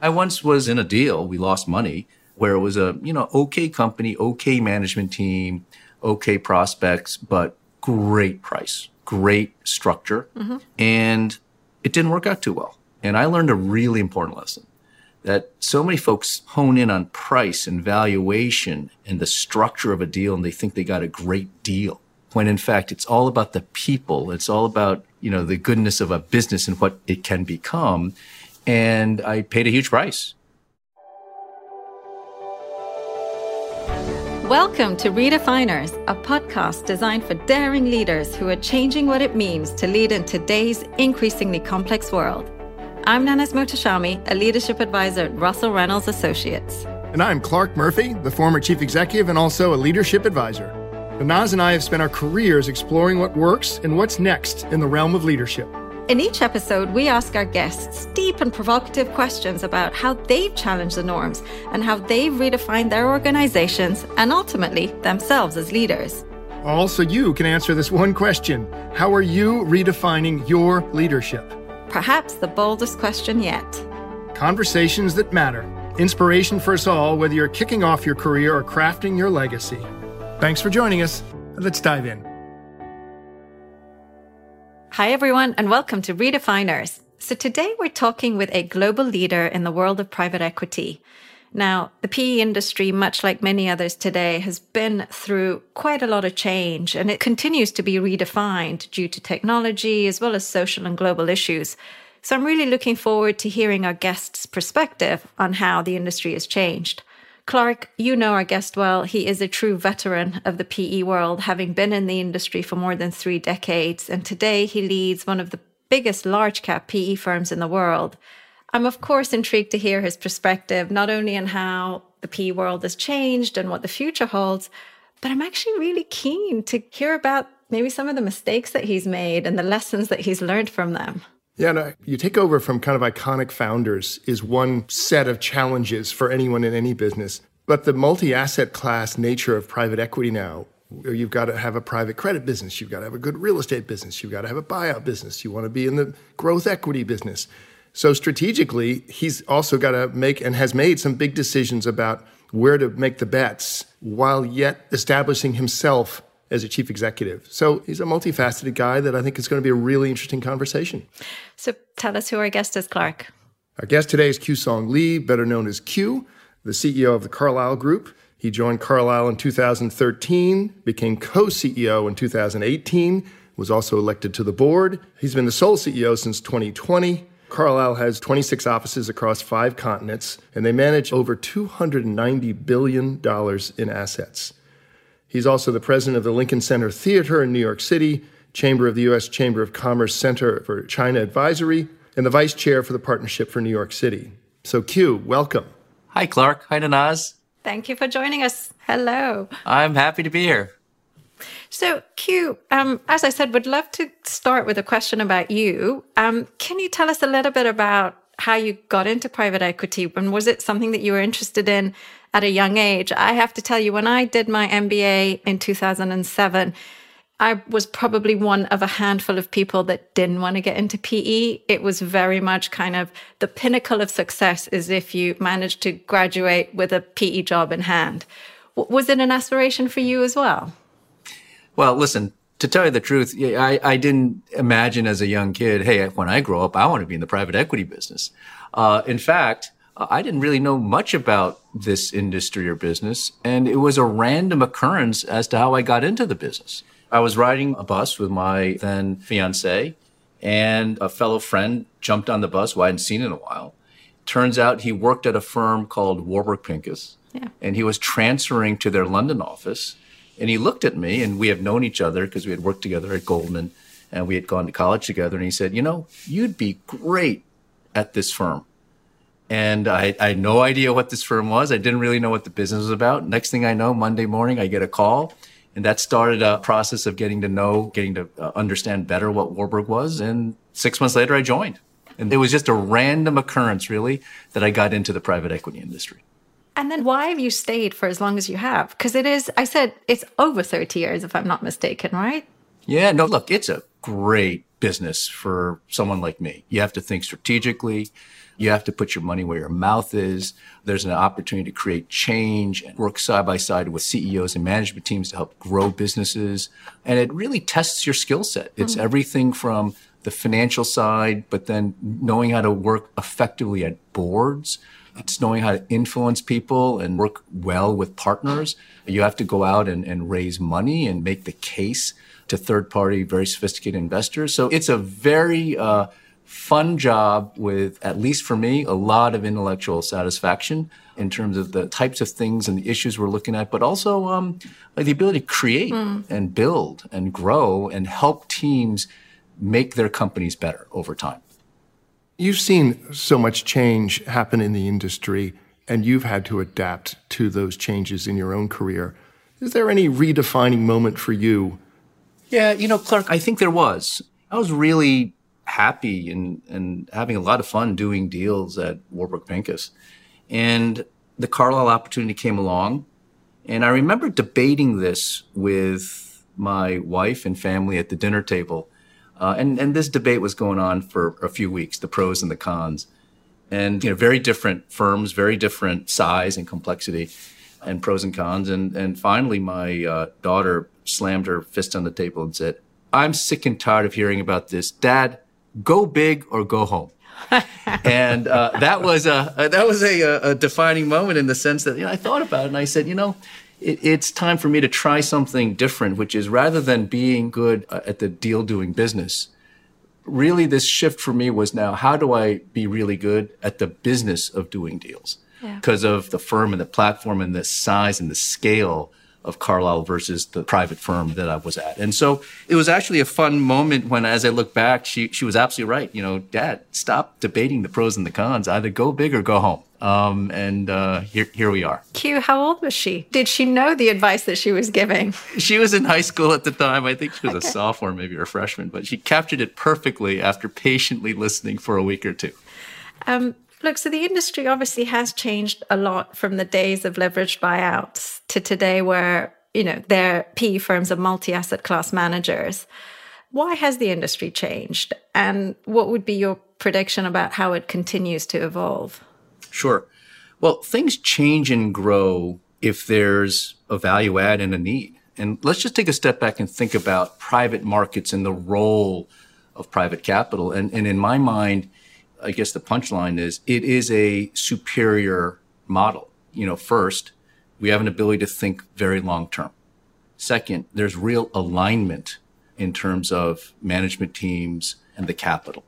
I once was in a deal, we lost money, where it was a, you know, okay company, okay management team, okay prospects, but great price, great structure. Mm-hmm. And it didn't work out too well. And I learned a really important lesson that so many folks hone in on price and valuation and the structure of a deal and they think they got a great deal when in fact it's all about the people it's all about you know the goodness of a business and what it can become and i paid a huge price Welcome to Redefiners, a podcast designed for daring leaders who are changing what it means to lead in today's increasingly complex world. I'm Nanaz Mohtashami, a leadership advisor at Russell Reynolds Associates. And I'm Clarke Murphy, the former chief executive and also a leadership advisor. Nanaz and I have spent our careers exploring what works and what's next in the realm of leadership. In each episode, we ask our guests deep and provocative questions about how they've challenged the norms and how they've redefined their organizations and ultimately themselves as leaders. Also, you can answer this one question How are you redefining your leadership? Perhaps the boldest question yet. Conversations that matter. Inspiration for us all, whether you're kicking off your career or crafting your legacy. Thanks for joining us. Let's dive in. Hi, everyone, and welcome to Redefiners. So, today we're talking with a global leader in the world of private equity. Now, the PE industry, much like many others today, has been through quite a lot of change and it continues to be redefined due to technology as well as social and global issues. So, I'm really looking forward to hearing our guest's perspective on how the industry has changed. Clarke, you know our guest well. He is a true veteran of the PE world, having been in the industry for more than three decades. And today he leads one of the biggest large cap PE firms in the world. I'm, of course, intrigued to hear his perspective, not only on how the PE world has changed and what the future holds, but I'm actually really keen to hear about maybe some of the mistakes that he's made and the lessons that he's learned from them. Yeah, no, uh, you take over from kind of iconic founders is one set of challenges for anyone in any business. But the multi asset class nature of private equity now, you've got to have a private credit business, you've got to have a good real estate business, you've got to have a buyout business, you want to be in the growth equity business. So strategically, he's also got to make and has made some big decisions about where to make the bets while yet establishing himself as a chief executive. So he's a multifaceted guy that I think is going to be a really interesting conversation. So tell us who our guest is, Clarke. Our guest today is Kewsong Lee, better known as Kew, the CEO of the Carlyle Group. He joined Carlyle in 2013, became co CEO in 2018, was also elected to the board. He's been the sole CEO since 2020. Carlyle has 26 offices across five continents, and they manage over $290 billion in assets. He's also the president of the Lincoln Center Theater in New York City, chamber of the U.S. Chamber of Commerce Center for China Advisory, and the vice chair for the Partnership for New York City. So, Kew, welcome. Hi, Clarke. Hi, Nanaz. Thank you for joining us. Hello. I'm happy to be here. So, Kew, um, as I said, would love to start with a question about you. Um, can you tell us a little bit about how you got into private equity and was it something that you were interested in at a young age? I have to tell you, when I did my MBA in 2007, I was probably one of a handful of people that didn't want to get into PE. It was very much kind of the pinnacle of success is if you managed to graduate with a PE job in hand. Was it an aspiration for you as well? Well, listen, to tell you the truth, I, I didn't imagine as a young kid, hey, when I grow up, I want to be in the private equity business. Uh, in fact, I didn't really know much about this industry or business, and it was a random occurrence as to how I got into the business. I was riding a bus with my then fiance, and a fellow friend jumped on the bus who I hadn't seen in a while. Turns out he worked at a firm called Warburg Pincus, yeah. and he was transferring to their London office and he looked at me, and we have known each other because we had worked together at Goldman and we had gone to college together. And he said, You know, you'd be great at this firm. And I, I, had no idea what this firm was. I didn't really know what the business was about. Next thing I know, Monday morning, I get a call. And that started a process of getting to know, getting to uh, understand better what Warburg was. And six months later, I joined. And it was just a random occurrence, really, that I got into the private equity industry. And then why have you stayed for as long as you have? Because it is, I said, it's over 30 years, if I'm not mistaken, right? Yeah, no, look, it's a great business for someone like me. You have to think strategically. You have to put your money where your mouth is. There's an opportunity to create change and work side by side with CEOs and management teams to help grow businesses. And it really tests your skill set. It's mm-hmm. everything from the financial side, but then knowing how to work effectively at boards. It's knowing how to influence people and work well with partners. You have to go out and, and raise money and make the case to third party, very sophisticated investors. So it's a very uh, fun job with, at least for me, a lot of intellectual satisfaction in terms of the types of things and the issues we're looking at, but also um, the ability to create mm. and build and grow and help teams make their companies better over time. You've seen so much change happen in the industry, and you've had to adapt to those changes in your own career. Is there any redefining moment for you? Yeah, you know, Clarke, I think there was. I was really happy and, and having a lot of fun doing deals at Warburg Pincus. And the Carlyle opportunity came along. And I remember debating this with my wife and family at the dinner table. Uh, and, and this debate was going on for a few weeks, the pros and the cons. And, you know, very different firms, very different size and complexity and pros and cons. And, and finally, my uh, daughter slammed her fist on the table and said, I'm sick and tired of hearing about this. Dad, go big or go home. and uh, that was a that was a, a, defining moment in the sense that you know, I thought about it and I said, you know, it, it's time for me to try something different, which is rather than being good uh, at the deal doing business, really this shift for me was now how do I be really good at the business of doing deals because yeah. of the firm and the platform and the size and the scale of Carlyle versus the private firm that I was at. And so it was actually a fun moment when, as I look back, she, she was absolutely right. You know, dad, stop debating the pros and the cons. Either go big or go home. Um, and uh, here, here we are. Kew, how old was she? Did she know the advice that she was giving? She was in high school at the time. I think she was okay. a sophomore, maybe or a freshman, but she captured it perfectly after patiently listening for a week or two. Um, Look, so the industry obviously has changed a lot from the days of leveraged buyouts to today where, you know, their PE firms are multi-asset class managers. Why has the industry changed? And what would be your prediction about how it continues to evolve? Sure. Well, things change and grow if there's a value add and a need. And let's just take a step back and think about private markets and the role of private capital. And, and in my mind, I guess the punchline is it is a superior model. You know, first, we have an ability to think very long term. Second, there's real alignment in terms of management teams and the capital.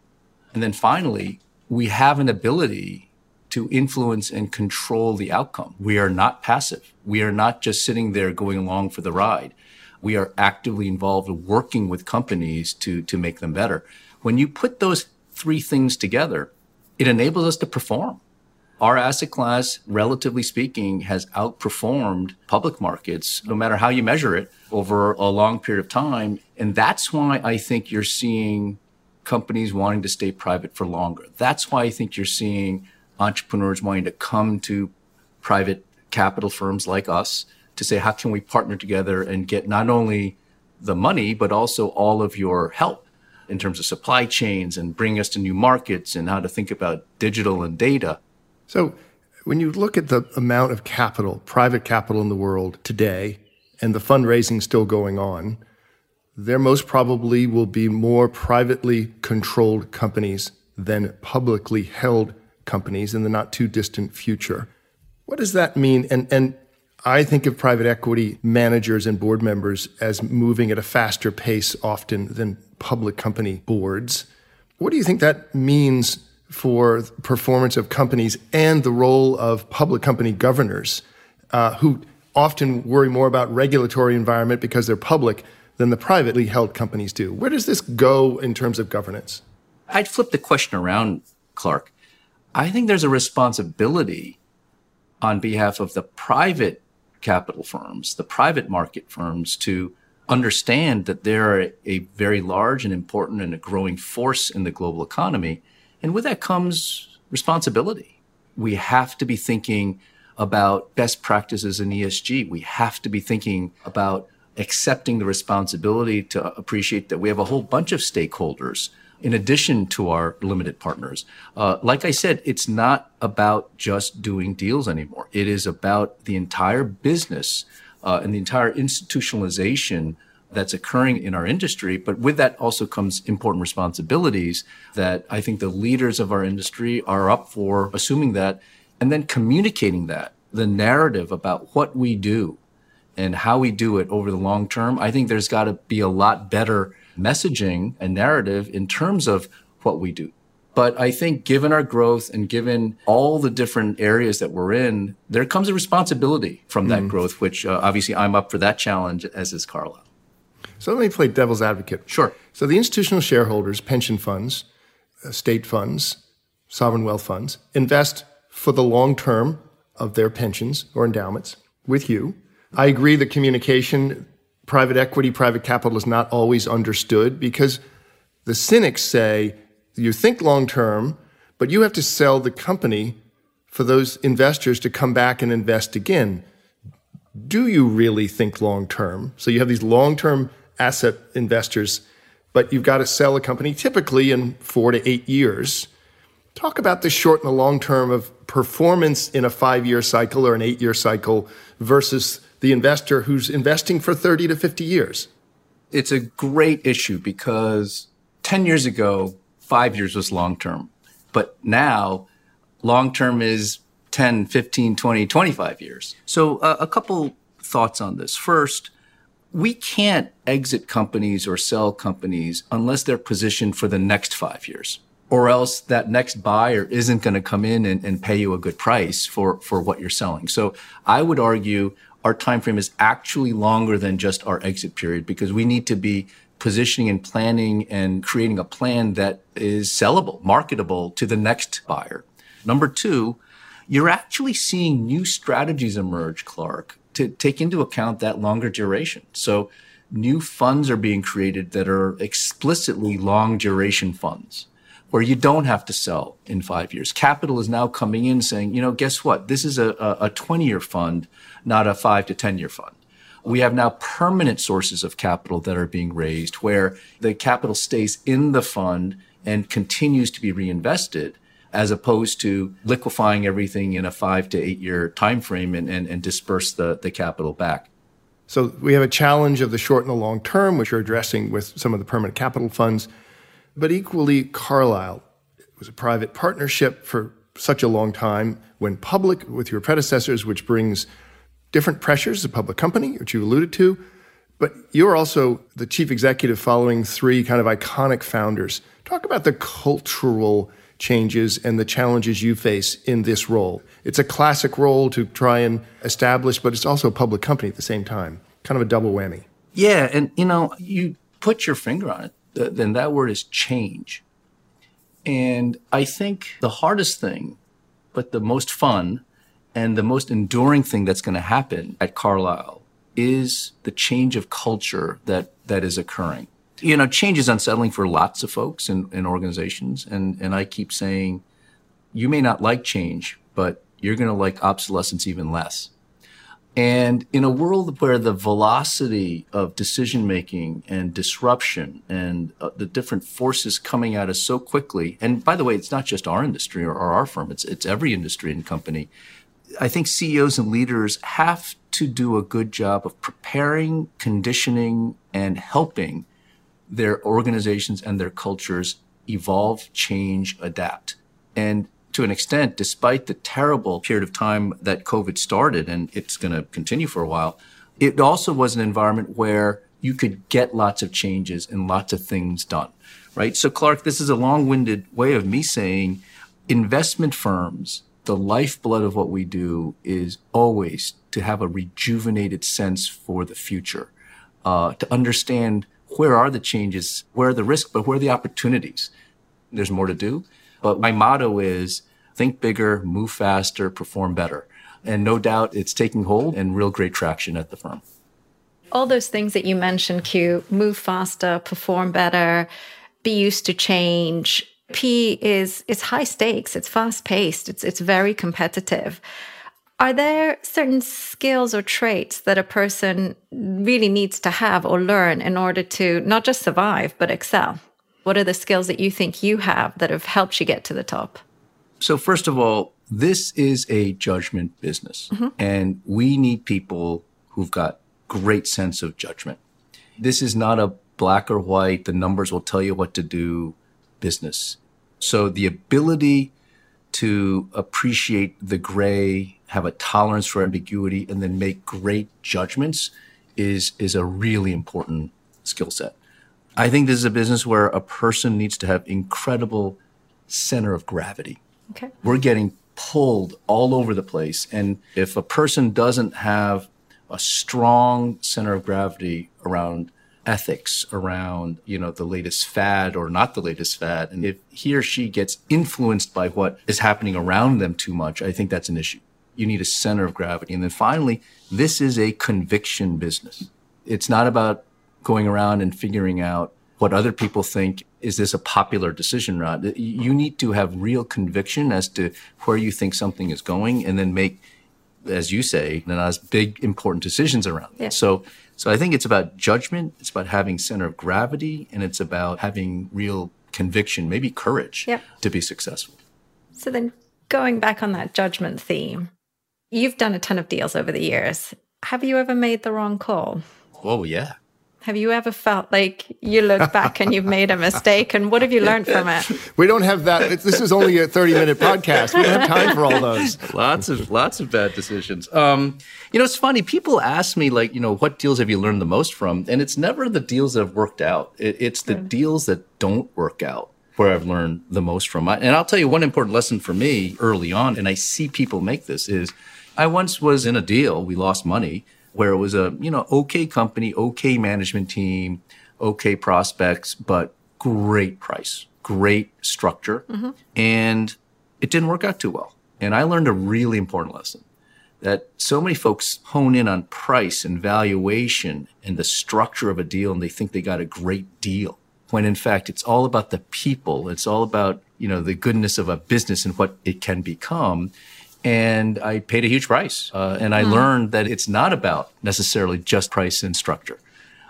And then finally, we have an ability to influence and control the outcome. We are not passive. We are not just sitting there going along for the ride. We are actively involved working with companies to, to make them better. When you put those three things together, it enables us to perform. Our asset class, relatively speaking, has outperformed public markets, no matter how you measure it, over a long period of time. And that's why I think you're seeing companies wanting to stay private for longer. That's why I think you're seeing entrepreneurs wanting to come to private capital firms like us to say, how can we partner together and get not only the money, but also all of your help in terms of supply chains and bring us to new markets and how to think about digital and data. So, when you look at the amount of capital, private capital in the world today, and the fundraising still going on, there most probably will be more privately controlled companies than publicly held companies in the not too distant future. What does that mean? And, and I think of private equity managers and board members as moving at a faster pace often than public company boards. What do you think that means for performance of companies and the role of public company governors uh, who often worry more about regulatory environment because they're public than the privately held companies do? Where does this go in terms of governance? I'd flip the question around, Clarke. I think there's a responsibility on behalf of the private capital firms, the private market firms to understand that they're a very large and important and a growing force in the global economy. And with that comes responsibility. We have to be thinking about best practices in ESG. We have to be thinking about accepting the responsibility to appreciate that we have a whole bunch of stakeholders in addition to our limited partners. Uh, like I said, it's not about just doing deals anymore. It is about the entire business uh, and the entire institutionalization that's occurring in our industry. But with that also comes important responsibilities that I think the leaders of our industry are up for assuming that and then communicating that, the narrative about what we do and how we do it over the long term. I think there's got to be a lot better messaging and narrative in terms of what we do. But I think given our growth and given all the different areas that we're in, there comes a responsibility from that mm. growth, which uh, obviously I'm up for that challenge, as is Carlyle. So let me play devil's advocate. Sure. So the institutional shareholders, pension funds, uh, state funds, sovereign wealth funds, invest for the long term of their pensions or endowments with you. I agree that communication, private equity, private capital is not always understood because the cynics say you think long term, but you have to sell the company for those investors to come back and invest again. Do you really think long term? So you have these long term asset investors, but you've got to sell a company typically in four to eight years. Talk about the short and the long term of performance in a five year cycle or an eight year cycle versus the investor who's investing for 30 to 50 years. It's a great issue because 10 years ago, five years was long term. But now, long term is 10, 15, 20, 25 years. So, uh, a couple thoughts on this. First, we can't exit companies or sell companies unless they're positioned for the next five years or else that next buyer isn't going to come in and, and, pay you a good price for, for what you're selling. So I would argue our time frame is actually longer than just our exit period because we need to be positioning and planning and creating a plan that is sellable, marketable to the next buyer. Number two, you're actually seeing new strategies emerge, Clarke, to take into account that longer duration. So new funds are being created that are explicitly long duration funds where you don't have to sell in five years. Capital is now coming in saying, you know, guess what? This is a, a 20 year fund, not a five to 10 year fund. We have now permanent sources of capital that are being raised where the capital stays in the fund and continues to be reinvested as opposed to liquefying everything in a five to eight year time frame and, and, and disperse the, the capital back. So we have a challenge of the short and the long term, which you're addressing with some of the permanent capital funds. But equally, Carlyle was a private partnership for such a long time, went public with your predecessors, which brings different pressures as a public company, which you alluded to. But you're also the chief executive following three kind of iconic founders. Talk about the cultural changes and the challenges you face in this role. It's a classic role to try and establish, but it's also a public company at the same time. Kind of a double whammy. Yeah. And, you know, you put your finger on it. Then that word is change. And I think the hardest thing, but the most fun and the most enduring thing that's going to happen at Carlyle is the change of culture that, that is occurring you know, change is unsettling for lots of folks and, organizations. And, and I keep saying, you may not like change, but you're going to like obsolescence even less. And in a world where the velocity of decision making and disruption and uh, the different forces coming at us so quickly, and by the way, it's not just our industry or, or our firm, it's, it's every industry and company. I think CEOs and leaders have to do a good job of preparing, conditioning, and helping their organizations and their cultures evolve, change, adapt. And to an extent, despite the terrible period of time that COVID started, and it's going to continue for a while, it also was an environment where you could get lots of changes and lots of things done, right? So, Clarke, this is a long winded way of me saying investment firms, the lifeblood of what we do is always to have a rejuvenated sense for the future, uh, to understand where are the changes? Where are the risks? But where are the opportunities? There's more to do. But my motto is think bigger, move faster, perform better. And no doubt it's taking hold and real great traction at the firm. All those things that you mentioned, Kew, move faster, perform better, be used to change. P is it's high stakes, it's fast paced, it's it's very competitive. Are there certain skills or traits that a person really needs to have or learn in order to not just survive, but excel? What are the skills that you think you have that have helped you get to the top? So, first of all, this is a judgment business, mm-hmm. and we need people who've got great sense of judgment. This is not a black or white, the numbers will tell you what to do business. So, the ability to appreciate the gray, have a tolerance for ambiguity, and then make great judgments is, is a really important skill set. I think this is a business where a person needs to have incredible center of gravity. Okay. We're getting pulled all over the place. And if a person doesn't have a strong center of gravity around ethics, around, you know, the latest fad or not the latest fad, and if he or she gets influenced by what is happening around them too much, I think that's an issue. You need a center of gravity. And then finally, this is a conviction business. It's not about going around and figuring out what other people think is this a popular decision or not you need to have real conviction as to where you think something is going and then make as you say then as big important decisions around it Yeah. so so i think it's about judgment it's about having center of gravity and it's about having real conviction maybe courage Yeah. to be successful So then going back on that judgment theme, you've done a ton of deals over the years. Have you ever made the wrong call? oh yeah Have you ever felt like you look back and you've made a mistake? And what have you learned from it? We don't have that. It's- This is only a 30 minute podcast. We don't have time for all those. lots of lots of bad decisions. Um, you know, it's funny. People ask me like, you know, what deals have you learned the most from? And it's never the deals that have worked out. It, it's the deals that don't work out where I've learned the most from. And I'll tell you one important lesson for me early on, and I see people make this is, I once was in a deal. We lost money where it was a you know okay company, okay management team, okay prospects, but great price, great structure, mm-hmm. and it didn't work out too well. And I learned a really important lesson that so many folks hone in on price and valuation and the structure of a deal and they think they got a great deal when in fact it's all about the people. It's all about you know the goodness of a business and what it can become and i paid a huge price uh, and i learned that it's not about necessarily just price and structure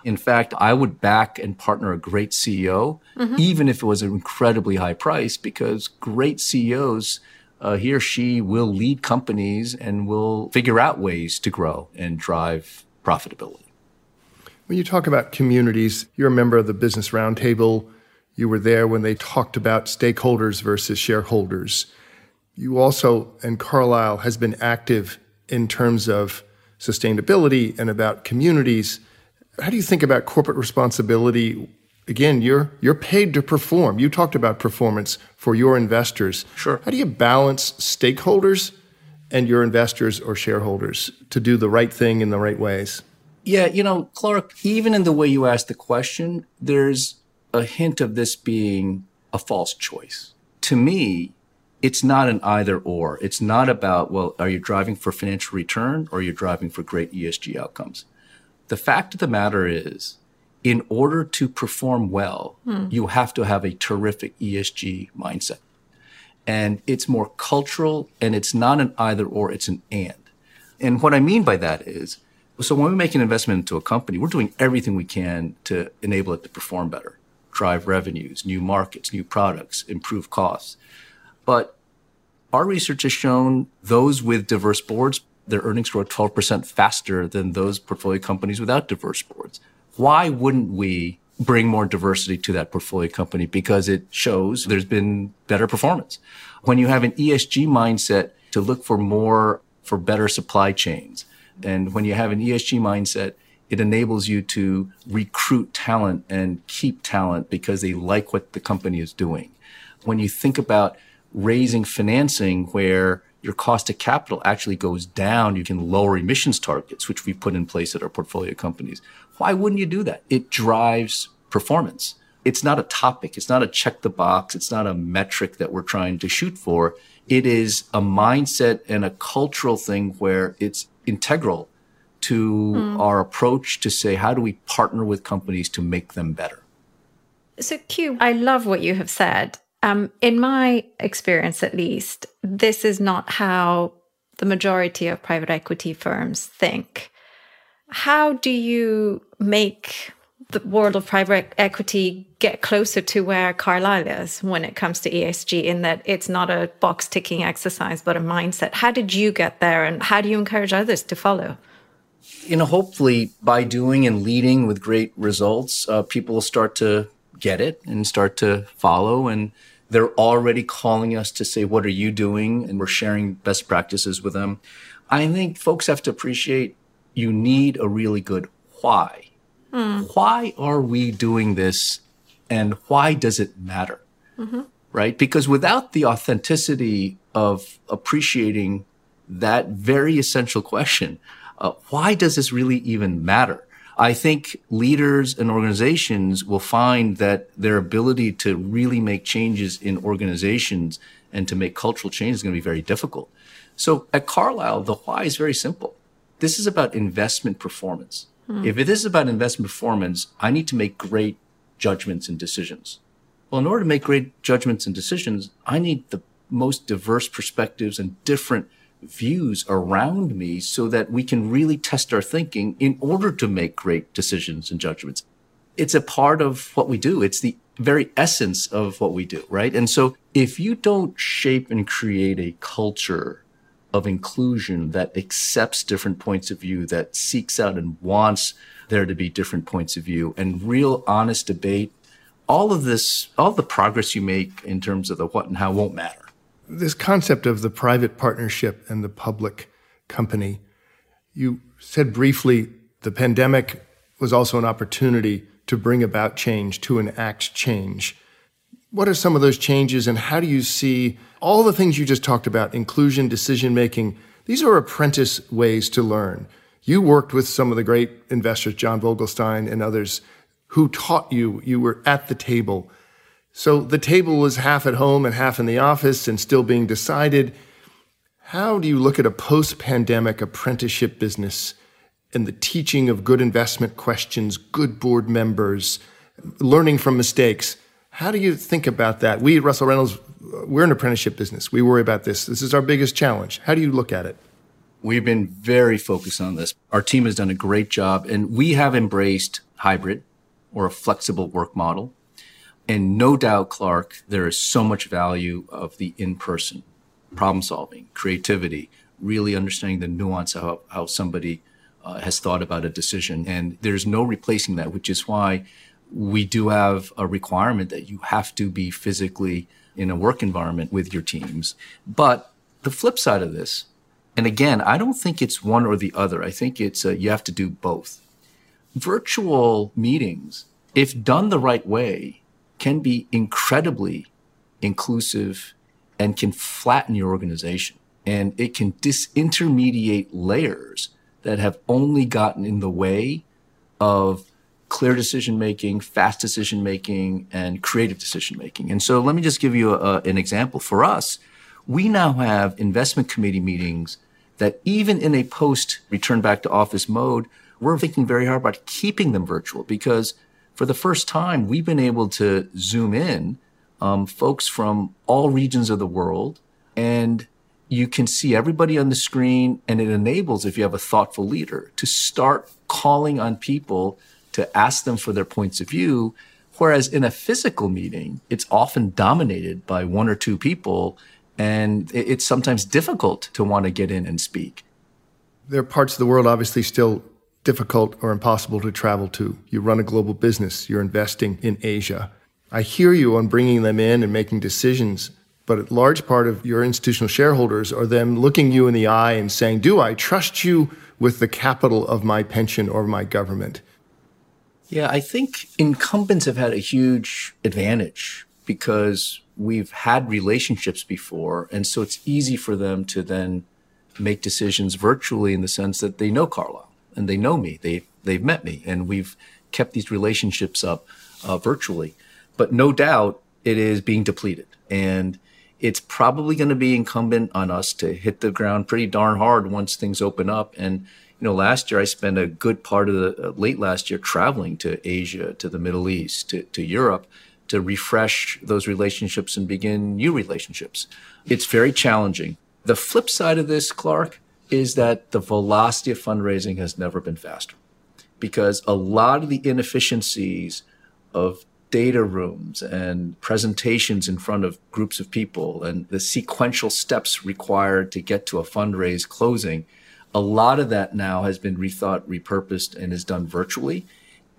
in fact, I would back and partner a great CEO, even if it was an incredibly high price, because great CEOs, uh, he or she will lead companies and will figure out ways to grow and drive profitability. When you talk about communities, you're a member of the Business Roundtable. You were there when they talked about stakeholders versus shareholders. You also, and Carlyle has been active in terms of sustainability and about communities. How do you think about corporate responsibility? Again, you're you're paid to perform. You talked about performance for your investors. Sure. How do you balance stakeholders and your investors or shareholders to do the right thing in the right ways? Yeah, you know, Clarke, even in the way you asked the question, there's a hint of this being a false choice. To me, it's not an either or. It's not about, well, are you driving for financial return or are you driving for great ESG outcomes? The fact of the matter is, in order to perform well, hmm. you have to have a terrific ESG mindset. And it's more cultural and it's not an either or, it's an and. And what I mean by that is, so when we make an investment into a company, we're doing everything we can to enable it to perform better, drive revenues, new markets, new products, improve costs. But our research has shown those with diverse boards, their earnings grow 12% faster than those portfolio companies without diverse boards. Why wouldn't we bring more diversity to that portfolio company? Because it shows there's been better performance. When you have an ESG mindset to look for more, for better supply chains, and when you have an ESG mindset, it enables you to recruit talent and keep talent because they like what the company is doing. When you think about raising financing where your cost of capital actually goes down, you can lower emissions targets, which we put in place at our portfolio companies. Why wouldn't you do that? It drives performance. It's not a topic. It's not a check the box. It's not a metric that we're trying to shoot for. It is a mindset and a cultural thing where it's integral to hmm. our approach to say, how do we partner with companies to make them better? So, Kew, I love what you have said. Um, in my experience, at least, this is not how the majority of private equity firms think. How do you make the world of private equity get closer to where Carlyle is when it comes to ESG in that it's not a box ticking exercise, but a mindset. How did you get there and how do you encourage others to follow? You know, hopefully by doing and leading with great results, uh, people will start to get it and start to follow. And they're already calling us to say, What are you doing? And we're sharing best practices with them. I think folks have to appreciate you need a really good why. Mm. Why are we doing this and why does it matter? Mm-hmm. Right? Because without the authenticity of appreciating that very essential question, uh, why does this really even matter? I think leaders and organizations will find that their ability to really make changes in organizations and to make cultural change is going to be very difficult. So at Carlyle, the why is very simple. This is about investment performance. Hmm. If it is about investment performance, I need to make great judgments and decisions. Well, in order to make great judgments and decisions, I need the most diverse perspectives and different views around me so that we can really test our thinking in order to make great decisions and judgments. It's a part of what we do. It's the very essence of what we do, right? And so if you don't shape and create a culture of inclusion that accepts different points of view, that seeks out and wants there to be different points of view and real honest debate, all of this, all the progress you make in terms of the what and how won't matter. This concept of the private partnership and the public company, you said briefly the pandemic was also an opportunity to bring about change, to enact change. What are some of those changes, and how do you see all the things you just talked about inclusion, decision making? These are apprentice ways to learn. You worked with some of the great investors, John Vogelstein and others, who taught you. You were at the table. So the table was half at home and half in the office and still being decided. How do you look at a post pandemic apprenticeship business and the teaching of good investment questions, good board members, learning from mistakes? How do you think about that? We at Russell Reynolds, we're an apprenticeship business. We worry about this. This is our biggest challenge. How do you look at it? We've been very focused on this. Our team has done a great job, and we have embraced hybrid or a flexible work model. And no doubt, Clarke, there is so much value of the in person problem solving, creativity, really understanding the nuance of how, somebody uh, has thought about a decision. And there's no replacing that, which is why we do have a requirement that you have to be physically in a work environment with your teams. But the flip side of this, and again, I don't think it's one or the other. I think it's uh, you have to do both. Virtual meetings, if done the right way, can be incredibly inclusive and can flatten your organization. And it can disintermediate layers that have only gotten in the way of clear decision making, fast decision making, and creative decision making. And so let me just give you a, an example. For us, we now have investment committee meetings that even in a post return back to office mode, we're thinking very hard about keeping them virtual because for the first time, we've been able to zoom in um, folks from all regions of the world and you can see everybody on the screen and it enables if you have a thoughtful leader to start calling on people to ask them for their points of view. Whereas in a physical meeting, it's often dominated by one or two people, and it's sometimes difficult to want to get in and speak. There are parts of the world obviously still difficult or impossible to travel to. You run a global business, you're investing in Asia. I hear you on bringing them in and making decisions, but a large part of your institutional shareholders are them looking you in the eye and saying, Do I trust you with the capital of my pension or my government? Yeah, I think incumbents have had a huge advantage because we've had relationships before. And so it's easy for them to then make decisions virtually in the sense that they know Carlyle and they know me. They, they've met me and we've kept these relationships up uh, virtually. But no doubt it is being depleted. And it's probably going to be incumbent on us to hit the ground pretty darn hard once things open up. And you know, last year I spent a good part of the uh, late last year traveling to Asia, to the Middle East, to, to Europe to refresh those relationships and begin new relationships. It's very challenging. The flip side of this, Clarke, is that the velocity of fundraising has never been faster because a lot of the inefficiencies of data rooms and presentations in front of groups of people and the sequential steps required to get to a fundraise closing, a lot of that now has been rethought, repurposed, and is done virtually.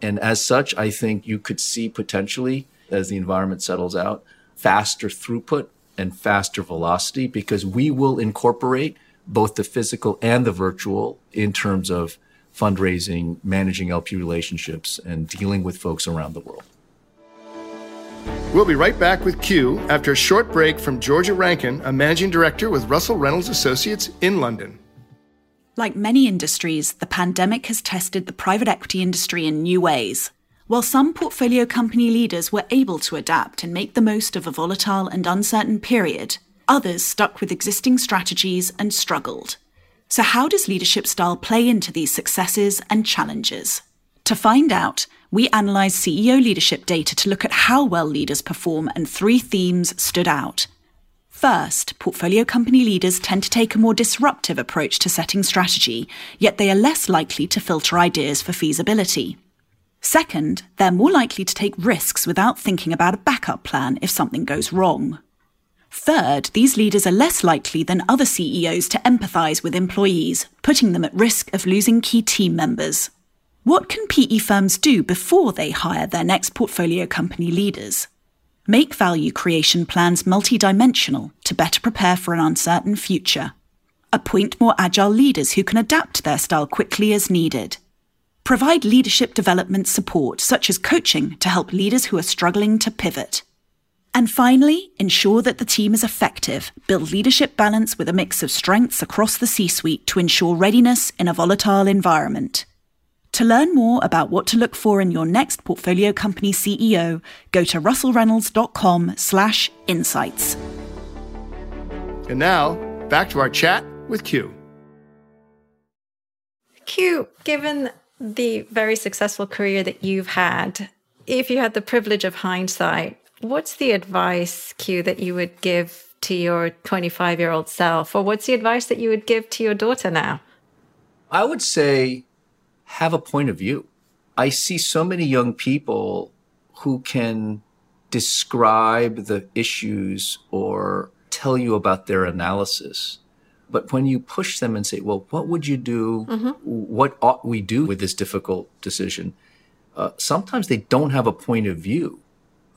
And as such, I think you could see potentially, as the environment settles out, faster throughput and faster velocity because we will incorporate both the physical and the virtual in terms of fundraising, managing LP relationships, and dealing with folks around the world. We'll be right back with Kew after a short break from Georgia Rankin, a managing director with Russell Reynolds Associates in London. Like many industries, the pandemic has tested the private equity industry in new ways. While some portfolio company leaders were able to adapt and make the most of a volatile and uncertain period, others stuck with existing strategies and struggled. So, how does leadership style play into these successes and challenges? To find out, we analysed CEO leadership data to look at how well leaders perform, and three themes stood out. First, portfolio company leaders tend to take a more disruptive approach to setting strategy, yet they are less likely to filter ideas for feasibility. Second, they're more likely to take risks without thinking about a backup plan if something goes wrong. Third, these leaders are less likely than other CEOs to empathise with employees, putting them at risk of losing key team members. What can PE firms do before they hire their next portfolio company leaders? Make value creation plans multidimensional to better prepare for an uncertain future. Appoint more agile leaders who can adapt their style quickly as needed. Provide leadership development support, such as coaching, to help leaders who are struggling to pivot. And finally, ensure that the team is effective. Build leadership balance with a mix of strengths across the C suite to ensure readiness in a volatile environment. To learn more about what to look for in your next portfolio company CEO, go to russellreynolds.com slash insights. And now, back to our chat with Kew. Kew, given the very successful career that you've had, if you had the privilege of hindsight, what's the advice, Kew, that you would give to your 25 year old self? Or what's the advice that you would give to your daughter now? I would say have a point of view. I see so many young people who can describe the issues or tell you about their analysis. But when you push them and say, well, what would you do? Mm-hmm. What ought we do with this difficult decision? Uh, sometimes they don't have a point of view.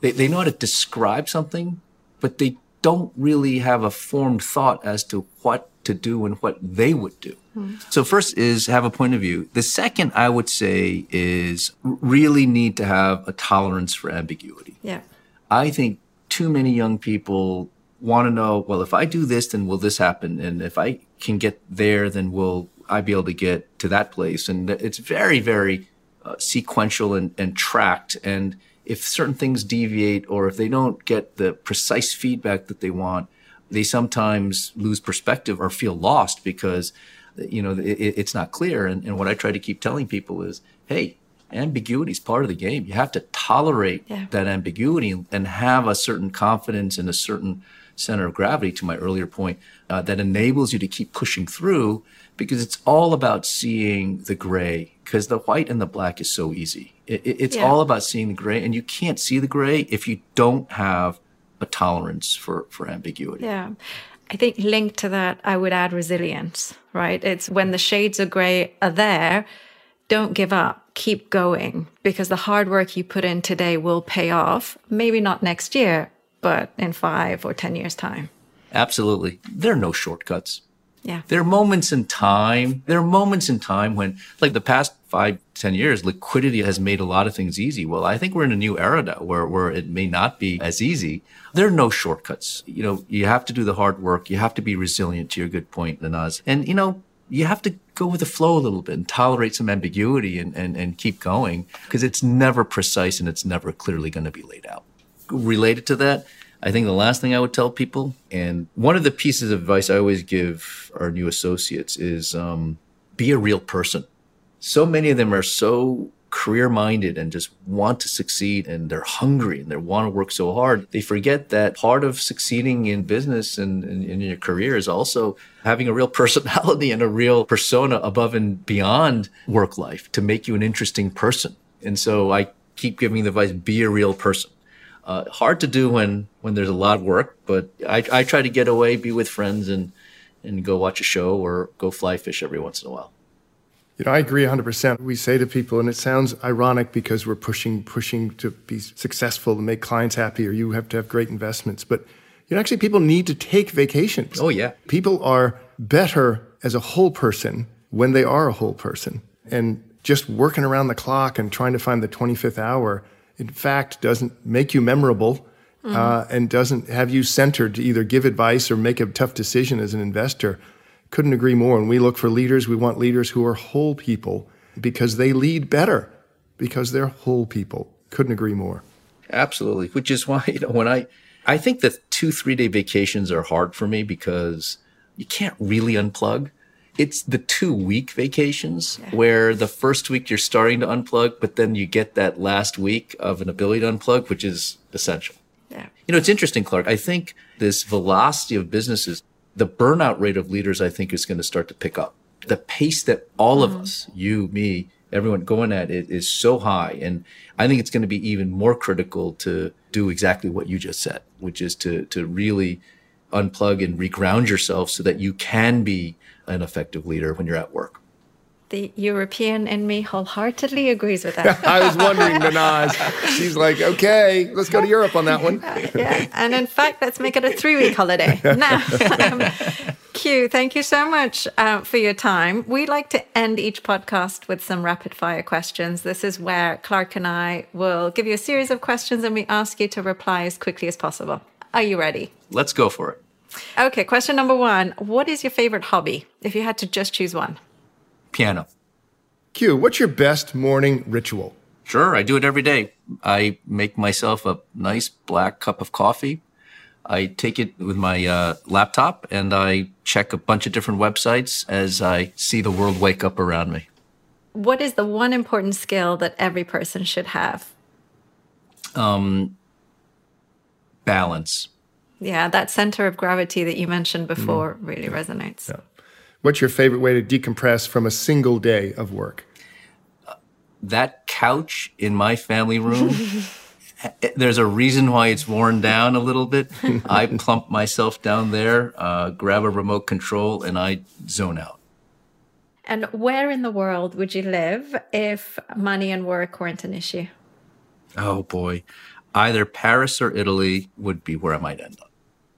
They, they know how to describe something, but they don't really have a formed thought as to what to do and what they would do. Mm. So first is have a point of view. The second I would say is really need to have a tolerance for ambiguity. Yeah. I think too many young people want to know, well, if I do this, then will this happen? And if I can get there, then will I be able to get to that place? And it's very, very uh, sequential and, and tracked. And if certain things deviate or if they don't get the precise feedback that they want, they sometimes lose perspective or feel lost because you know it, it's not clear. And, and, what I try to keep telling people is, hey, ambiguity is part of the game. You have to tolerate yeah. that ambiguity and have a certain confidence and a certain center of gravity. To my earlier point, uh, that enables you to keep pushing through because it's all about seeing the gray. Because the white and the black is so easy. It, it, it's yeah. all about seeing the gray, and you can't see the gray if you don't have a tolerance for, for ambiguity. Yeah. I think linked to that, I would add resilience, right? It's when the shades of gray are there, don't give up, keep going, because the hard work you put in today will pay off. Maybe not next year, but in five or 10 years' time. Absolutely. There are no shortcuts. Yeah. There are moments in time. There are moments in time when, like the past five, ten years, liquidity has made a lot of things easy. Well, I think we're in a new era now where, where it may not be as easy. There are no shortcuts. You know, you have to do the hard work. You have to be resilient to your good point, Nanaz. And, you know, you have to go with the flow a little bit and tolerate some ambiguity and, and, and keep going because it's never precise and it's never clearly going to be laid out. Related to that, I think the last thing I would tell people, and one of the pieces of advice I always give our new associates is um, be a real person. So many of them are so career minded and just want to succeed and they're hungry and they want to work so hard, they forget that part of succeeding in business and, and in your career is also having a real personality and a real persona above and beyond work life to make you an interesting person. And so I keep giving the advice be a real person. Uh, hard to do when when there's a lot of work, but I, I try to get away, be with friends, and and go watch a show or go fly fish every once in a while. You know, I agree 100%. We say to people, and it sounds ironic because we're pushing, pushing to be successful, to make clients happy, or you have to have great investments. But, you know, actually people need to take vacations. Oh, yeah. People are better as a whole person when they are a whole person. And just working around the clock and trying to find the 25th hour, in fact, doesn't make you memorable. Mm-hmm. Uh, and doesn't have you centered to either give advice or make a tough decision as an investor. Couldn't agree more. When we look for leaders, we want leaders who are whole people because they lead better because they're whole people. Couldn't agree more. Absolutely. Which is why, you know, when I, I think that two, three day vacations are hard for me because you can't really unplug. It's the two week vacations yeah. where the first week you're starting to unplug, but then you get that last week of an ability to unplug, which is essential. Yeah. You know, it's interesting, Clarke. I think this velocity of businesses the burnout rate of leaders, I think, is going to start to pick up. The pace that all of mm. us, you, me, everyone going at it is so high. And I think it's going to be even more critical to do exactly what you just said, which is to, to really unplug and reground yourself so that you can be an effective leader when you're at work. The European in me wholeheartedly agrees with that. I was wondering, Manaz. She's like, okay, let's go to Europe on that one. yeah, and in fact, let's make it a three-week holiday. Now, um, Kew, thank you so much uh, for your time. We like to end each podcast with some rapid-fire questions. This is where Clarke and I will give you a series of questions, and we ask you to reply as quickly as possible. Are you ready? Let's go for it. Okay, question number one: What is your favorite hobby? If you had to just choose one piano. Kew, what's your best morning ritual? Sure, I do it every day. I make myself a nice black cup of coffee. I take it with my uh, laptop and I check a bunch of different websites as I see the world wake up around me. What is the one important skill that every person should have? Um, balance. Yeah, that center of gravity that you mentioned before mm. really resonates. Yeah. What's your favorite way to decompress from a single day of work? that couch in my family room. there's a reason why it's worn down a little bit. I plump myself down there, uh, grab a remote control, and I zone out. And where in the world would you live if money and work weren't an issue? Oh boy. Either Paris or Italy would be where I might end up.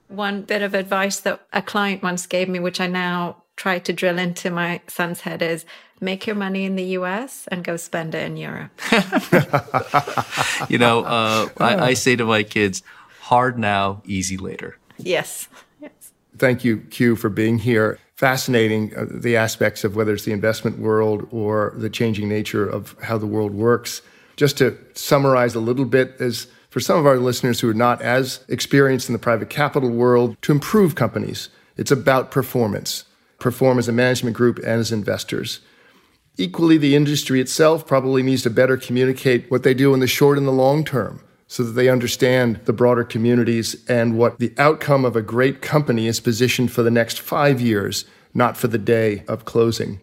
One bit of advice that a client once gave me, which I now try to drill into my son's head is make your money in the US and go spend it in Europe. you know, uh, I, I, say to my kids, hard now, easy later. Yes. yes. Thank you, Kew, for being here. Fascinating uh, the aspects of whether it's the investment world or the changing nature of how the world works. Just to summarize a little bit, as for some of our listeners who are not as experienced in the private capital world, to improve companies, it's about performance perform as a management group and as investors. Equally, the industry itself probably needs to better communicate what they do in the short and the long term so that they understand the broader communities and what the outcome of a great company is positioned for the next five years, not for the day of closing.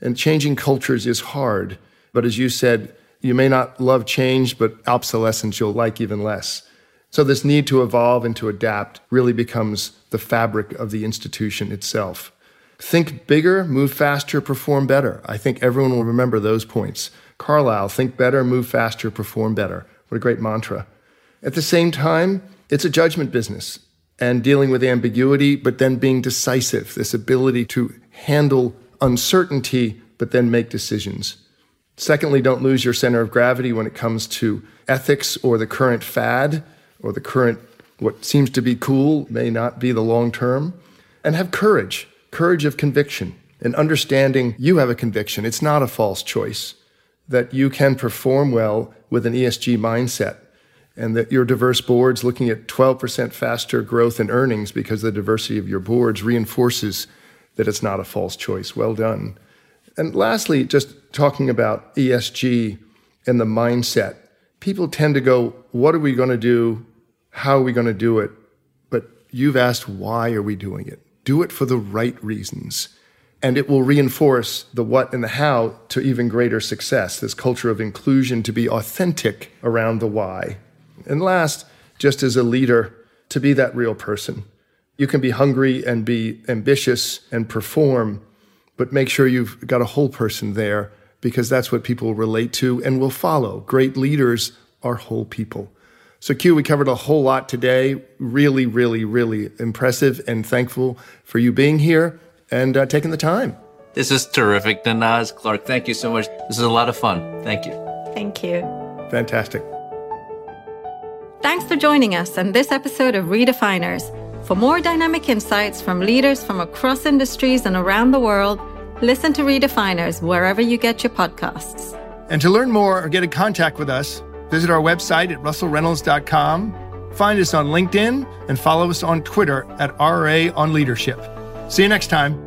And changing cultures is hard, but as you said, you may not love change, but obsolescence you'll like even less. So, this need to evolve and to adapt really becomes the fabric of the institution itself. Think bigger, move faster, perform better. I think everyone will remember those points. Carlyle, think better, move faster, perform better. What a great mantra. At the same time, it's a judgment business and dealing with ambiguity, but then being decisive, this ability to handle uncertainty, but then make decisions. Secondly, don't lose your center of gravity when it comes to ethics or the current fad or the current what seems to be cool may not be the long term. And have courage courage of conviction and understanding you have a conviction. It's not a false choice, that you can perform well with an ESG mindset, and that your diverse boards looking at 12% faster growth in earnings because the diversity of your boards reinforces that it's not a false choice. Well done. And lastly, just talking about ESG, and the mindset. People tend to go, What are we going to do? How are we going to do it? But you've asked, Why are we doing it? Do it for the right reasons. And it will reinforce the what and the how to even greater success, this culture of inclusion to be authentic around the why. And last, just as a leader, to be that real person. You can be hungry and be ambitious and perform, but make sure you've got a whole person there because that's what people relate to and will follow. Great leaders are whole people. So, Kew, we covered a whole lot today. Really, really, really impressive and thankful for you being here and uh, taking the time. This is terrific, Danaz Clarke. Thank you so much. This is a lot of fun. Thank you. Thank you. Fantastic. Thanks for joining us on this episode of Redefiners. For more dynamic insights from leaders from across industries and around the world, listen to Redefiners wherever you get your podcasts. And to learn more or get in contact with us, visit our website at russellreynolds.com, find us on LinkedIn, and follow us on Twitter at RA on Leadership. See you next time.